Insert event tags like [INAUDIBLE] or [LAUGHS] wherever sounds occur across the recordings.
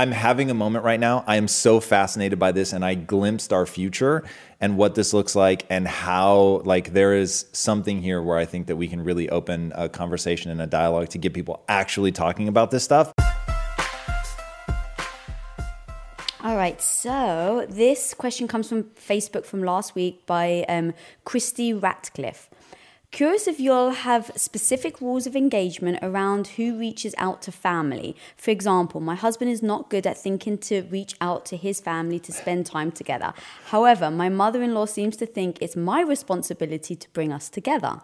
I'm having a moment right now. I am so fascinated by this and I glimpsed our future and what this looks like and how like there is something here where I think that we can really open a conversation and a dialogue to get people actually talking about this stuff. All right, so this question comes from Facebook from last week by um, Christy Ratcliffe. Curious if you'll have specific rules of engagement around who reaches out to family. For example, my husband is not good at thinking to reach out to his family to spend time together. However, my mother in law seems to think it's my responsibility to bring us together.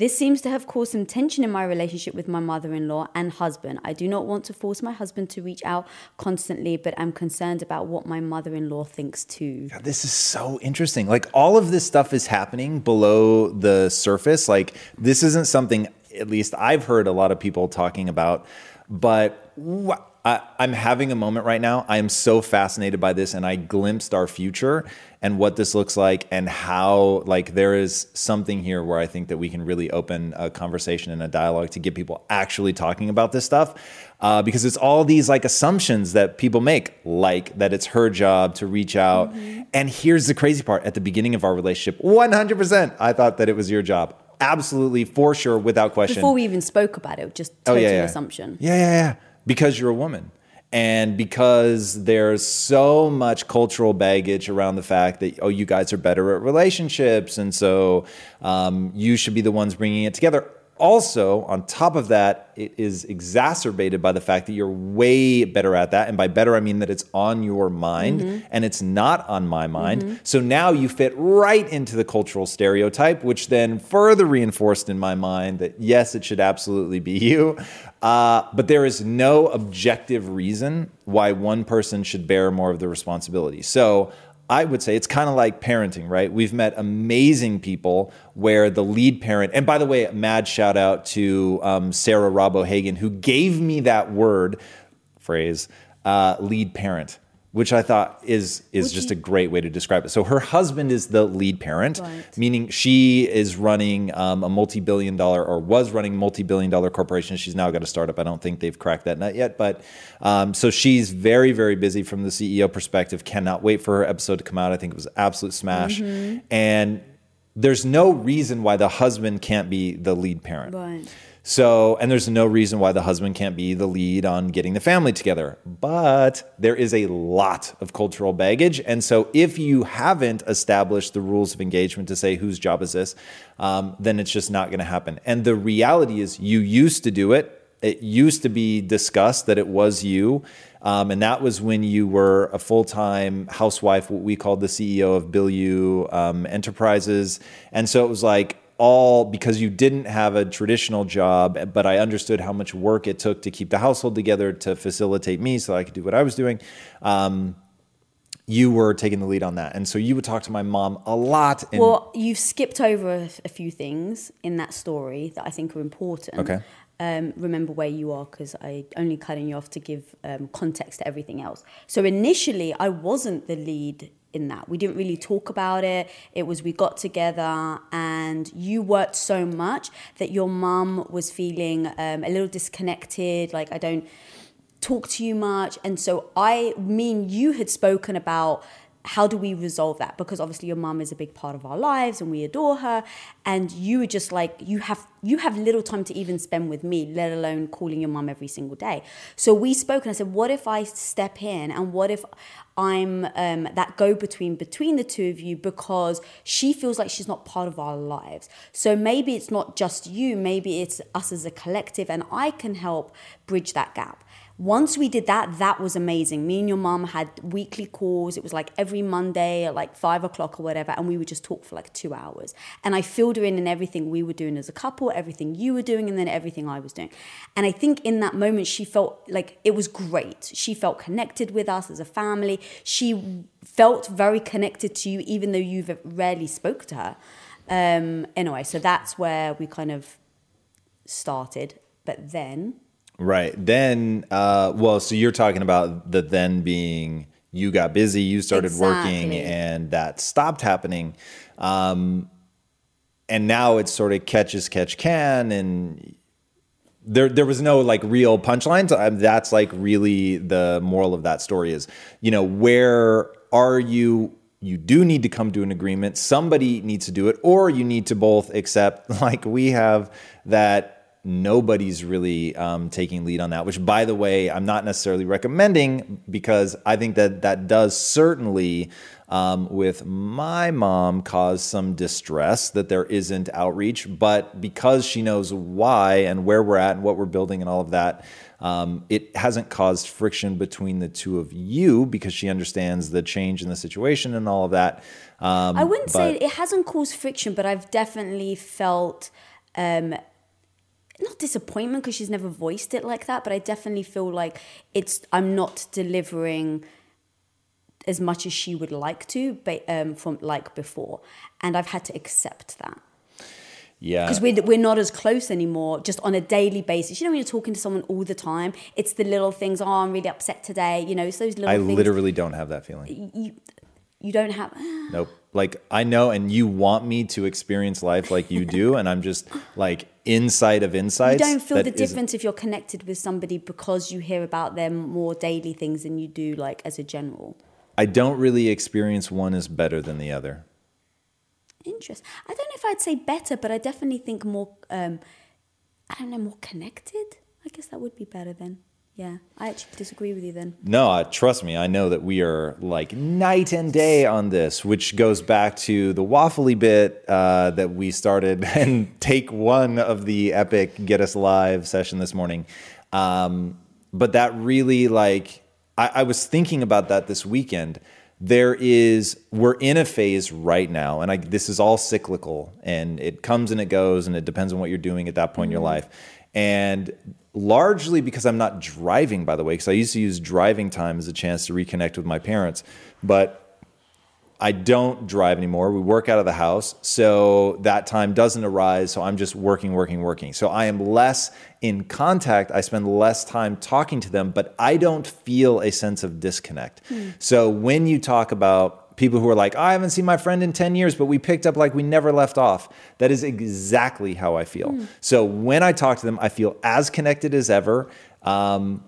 This seems to have caused some tension in my relationship with my mother in law and husband. I do not want to force my husband to reach out constantly, but I'm concerned about what my mother in law thinks too. God, this is so interesting. Like all of this stuff is happening below the surface. Like this isn't something, at least I've heard a lot of people talking about, but. Wh- I, am having a moment right now. I am so fascinated by this, and I glimpsed our future and what this looks like, and how like there is something here where I think that we can really open a conversation and a dialogue to get people actually talking about this stuff, uh, because it's all these like assumptions that people make, like that it's her job to reach out. Mm-hmm. And here's the crazy part: at the beginning of our relationship, 100%, I thought that it was your job absolutely for sure without question before we even spoke about it just total oh, yeah, yeah. assumption yeah yeah yeah because you're a woman and because there's so much cultural baggage around the fact that oh you guys are better at relationships and so um, you should be the ones bringing it together also, on top of that, it is exacerbated by the fact that you're way better at that. And by better, I mean that it's on your mind mm-hmm. and it's not on my mind. Mm-hmm. So now you fit right into the cultural stereotype, which then further reinforced in my mind that yes, it should absolutely be [LAUGHS] you. Uh, but there is no objective reason why one person should bear more of the responsibility. So I would say it's kind of like parenting, right? We've met amazing people where the lead parent, and by the way, mad shout out to um, Sarah Robb O'Hagan, who gave me that word phrase, uh, lead parent which I thought is is Would just you? a great way to describe it. So her husband is the lead parent, right. meaning she is running um, a multi-billion dollar or was running multi-billion dollar corporation. She's now got a startup. I don't think they've cracked that nut yet, but um, so she's very very busy from the CEO perspective. Cannot wait for her episode to come out. I think it was absolute smash, mm-hmm. and there's no reason why the husband can't be the lead parent. Right. So, and there's no reason why the husband can't be the lead on getting the family together. But there is a lot of cultural baggage. And so, if you haven't established the rules of engagement to say whose job is this, um, then it's just not going to happen. And the reality is, you used to do it. It used to be discussed that it was you. Um, and that was when you were a full time housewife, what we called the CEO of Bilyeu um, Enterprises. And so it was like, all because you didn't have a traditional job, but I understood how much work it took to keep the household together to facilitate me so I could do what I was doing. Um, you were taking the lead on that. And so you would talk to my mom a lot. well, you've skipped over a, a, few things in that story that I think are important. Okay. Um, remember where you are because I only cutting you off to give um, context to everything else. So initially, I wasn't the lead in that. We didn't really talk about it. It was we got together and you worked so much that your mum was feeling um, a little disconnected, like I don't talk to you much. And so I mean you had spoken about how do we resolve that? Because obviously your mom is a big part of our lives and we adore her. And you were just like, you have you have little time to even spend with me, let alone calling your mom every single day. So we spoke and I said, what if I step in and what if I'm um, that go between between the two of you because she feels like she's not part of our lives. So maybe it's not just you, maybe it's us as a collective, and I can help bridge that gap once we did that, that was amazing. Me and your mom had weekly calls. It was like every Monday at like five o'clock or whatever, and we would just talk for like two hours. And I filled her in in everything we were doing as a couple, everything you were doing, and then everything I was doing. And I think in that moment, she felt like it was great. She felt connected with us as a family. She felt very connected to you, even though you've rarely spoke to her. Um, anyway, so that's where we kind of started. But then Right. Then, uh, well, so you're talking about the then being you got busy, you started Exactly. working, and that stopped happening. Um, and now it's sort of catch as catch can, and there there was no like real punchlines. Um, that's like really the moral of that story is, you know, where are you? You do need to come to an agreement. Somebody needs to do it, or you need to both accept, [LAUGHS] like we have, that nobody's really um, taking lead on that. Which, by the way, I'm not necessarily recommending because I think that that does certainly um, with my mom cause some distress that there isn't outreach. But because she knows why and where we're at and what we're building and all of that, um, it hasn't caused friction between the two of you because she understands the change in the situation and all of that. Um, I wouldn't say it hasn't caused friction, but I've definitely felt um, not disappointment because she's never voiced it like that. But I definitely feel like it's I'm not delivering as much as she would like to, but um, from like before, and I've had to accept that yeah. because we're we're not as close anymore. Just on a daily basis, you know, when you're talking to someone all the time, it's the little things. Oh, I'm really upset today. You know, it's those little. I things literally don't have that feeling. you you don't have. [GASPS] Nope. Like I know, and you want me to experience life like you do, and I'm just like inside of insights. You don't feel the difference if you're connected with somebody because you hear about them more daily things than you do like as a general. I don't really experience one as better than the other. Interest. I don't know if I'd say better, but I definitely think more. Um, I don't know, more connected. I guess that would be better then. Yeah, I actually disagree with you then. No, uh, trust me, I know that we are like night and day on this, which goes back to the waffly bit uh, that we started [LAUGHS] and take one of the epic Get Us Live session this morning. Um, but that really, like, I, I was thinking about that this weekend. There is, we're in a phase right now, and I, this is all cyclical, and it comes and it goes, and it depends on what you're doing at that point in your life. And largely because I'm not driving, by the way, because I used to use driving time as a chance to reconnect with my parents. But I don't drive anymore. We work out of the house. So that time doesn't arise. So I'm just working, working, working. So I am less in contact. I spend less time talking to them, but I don't feel a sense of disconnect. Hmm. So when you talk about people who are like, I haven't seen my friend in 10 years, but we picked up like we never left off, that is exactly how I feel. So when I talk to them, I feel as connected as ever. Um,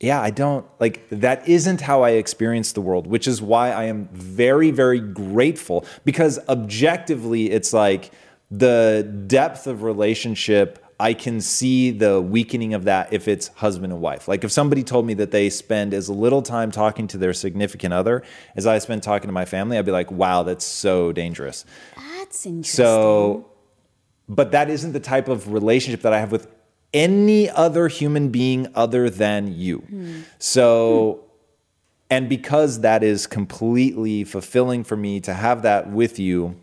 yeah, I don't like that isn't how I experience the world, which is why I am very, very grateful because objectively, it's like the depth of relationship. I can see the weakening of that if it's husband and wife. Like if somebody told me that they spend as little time talking to their significant other as I spend talking to my family, I'd be like, wow, that's so dangerous. That's interesting. So, but that isn't the type of relationship that I have with any other human being other than you. Hmm. So, and because that is completely fulfilling for me to have that with you,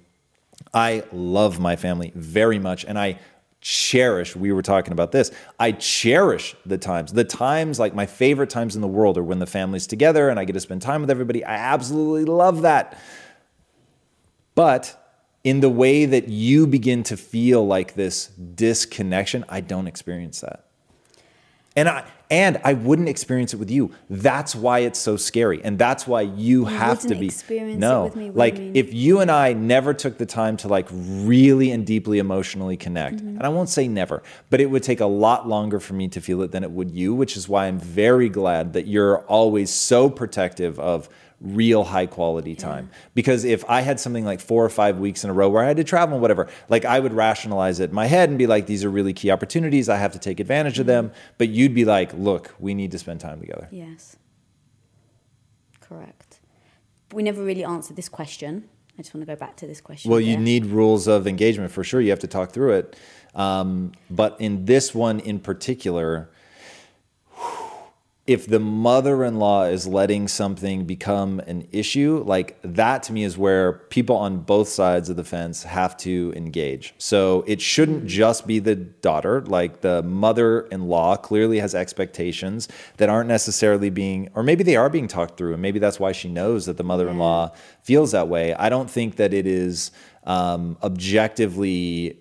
I love my family very much. And I cherish, we were talking about this, I cherish the times. The times, like my favorite times in the world, are when the family's together and I get to spend time with everybody. I absolutely love that. But in the way that you begin to feel like this disconnection, I don't experience that. And I and I wouldn't experience it with you. That's why it's so scary. And that's why you, have to be No. like you if you and I never took the time to like really and deeply emotionally connect, Mm-hmm. and I won't say never, but it would take a lot longer for me to feel it than it would you, which is why I'm very glad that you're always so protective of real high quality time. Because if I had something like four or five weeks in a row where I had to travel and whatever, like I would rationalize it in my head and be like, these are really key opportunities. I have to take advantage of them. But you'd be like, look, we need to spend time together. Yes. Correct. We never really answered this question. I just want to go back to this question. Well, you need rules of engagement for sure. You have to talk through it. Um, but in this one in particular, if the mother-in-law is letting something become an issue like that to me is where people on both sides of the fence have to engage. So it shouldn't just be the daughter like the mother-in-law clearly has expectations that aren't necessarily being or maybe they are being talked through and maybe that's why she knows that the mother-in-law feels that way. I don't think that it is um, objectively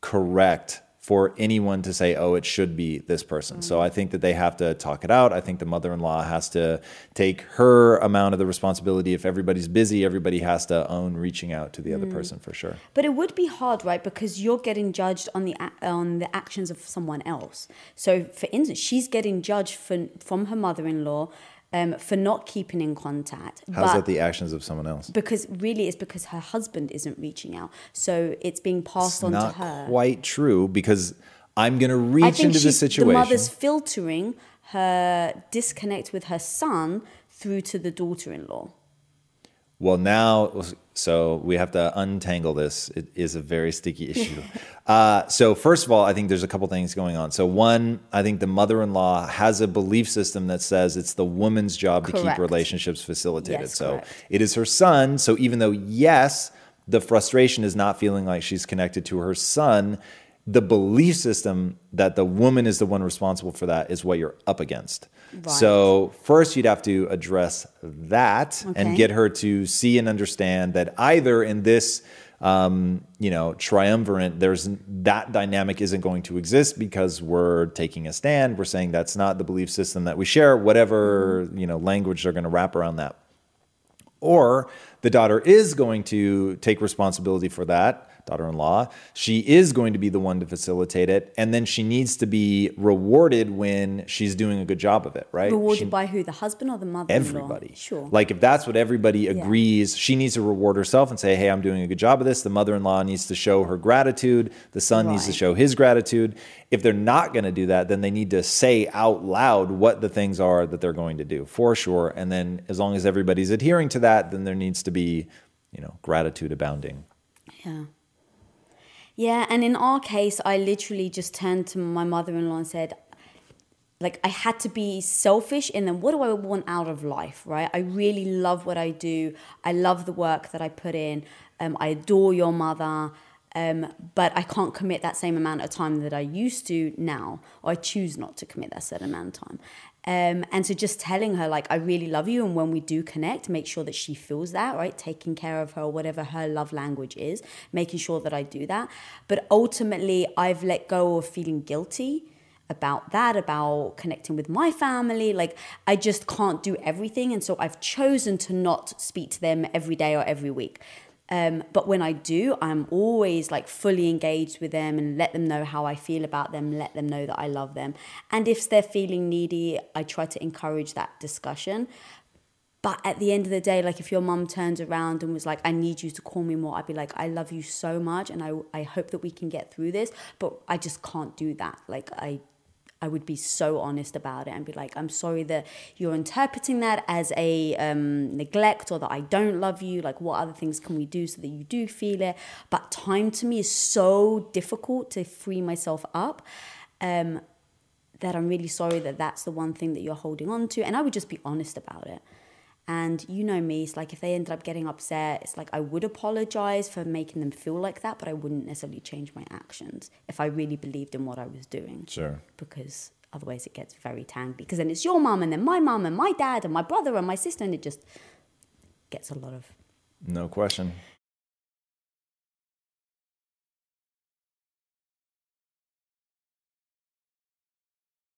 correct for anyone to say, oh, it should be this person. So I think that they have to talk it out. I think the mother in law has to take her amount of the responsibility. If everybody's busy, everybody has to own reaching out to the other mm. person for sure. But it would be hard, right? Because you're getting judged on the on the actions of someone else. So, for instance, she's getting judged for, from her mother-in-law um, for not keeping in contact. How's that the actions of someone else? because really, it's because her husband isn't reaching out. So it's being passed It's on to not her. quite true because I'm going to reach into the situation. the mother's filtering her disconnect with her son through to the daughter-in-law. Well, now, so we have to untangle this. It is a very sticky issue. [LAUGHS] uh, so, first of all, I think there's a couple things going on. So, one, I think the mother in law has a belief system that says it's the woman's job to keep relationships facilitated. Yes, so, correct. it is her son. So, even though, yes, the frustration is not feeling like she's connected to her son, the belief system that the woman is the one responsible for that is what you're up against. So, first, you'd have to address that and get her to see and understand that either in this um, you know triumvirate there's that dynamic isn't going to exist because we're taking a stand. We're saying that's not the belief system that we share whatever you know language they're going to wrap around that. Or the daughter is going to take responsibility for that daughter-in-law she is going to be the one to facilitate it and then she needs to be rewarded when she's doing a good job of it right Rewarded She- by who? The husband or the mother-in-law? everybody. Sure. Like if that's what everybody agrees, she needs to reward herself and say, "Hey, I'm doing a good job of this." The mother-in-law needs to show her gratitude. The son needs to show his gratitude. If they're not going to do that, then they need to say out loud what the things are that they're going to do for sure. And then as long as everybody's adhering to that, then there needs to be, you know, gratitude abounding. Yeah. Yeah, and in our case, I literally just turned to my mother in law and said, like, I had to be selfish in then what do I want out of life, right? I really love what I do. I love the work that I put in. Um, I adore your mother. Um, but I can't commit that same amount of time that I used to now, or I choose not to commit that certain amount of time. Um, and so just telling her, like, I really love you, and when we do connect, make sure that she feels that, right? Taking care of her, whatever her love language is, making sure that I do that. But ultimately, I've let go of feeling guilty about that, about connecting with my family. Like, I just can't do everything. And so I've chosen to not speak to them every day or every week. Um, but when I do, I'm always like fully engaged with them and let them know how I feel about them, let them know that I love them. And if they're feeling needy, I try to encourage that discussion. But at the end of the day, like if your mum turns around and was like, I need you to call me more, I'd be like, I love you so much and I, I hope that we can get through this. But I just can't do that. Like I I would be so honest about it and be like, I'm sorry that you're interpreting that as a um, neglect or that I don't love you. Like, what other things can we do so that you do feel it? But time to me is so difficult to free myself up. Um, that I'm really sorry that that's the one thing that you're holding on to. And I would just be honest about it. And you know me, it's like if they ended up getting upset, it's like I would apologize for making them feel like that, but I wouldn't necessarily change my actions if I really believed in what I was doing. Sure. Because otherwise it gets very tangly. Because then it's your mom and then my mom and my dad and my brother and my sister, and it just gets a lot of No question.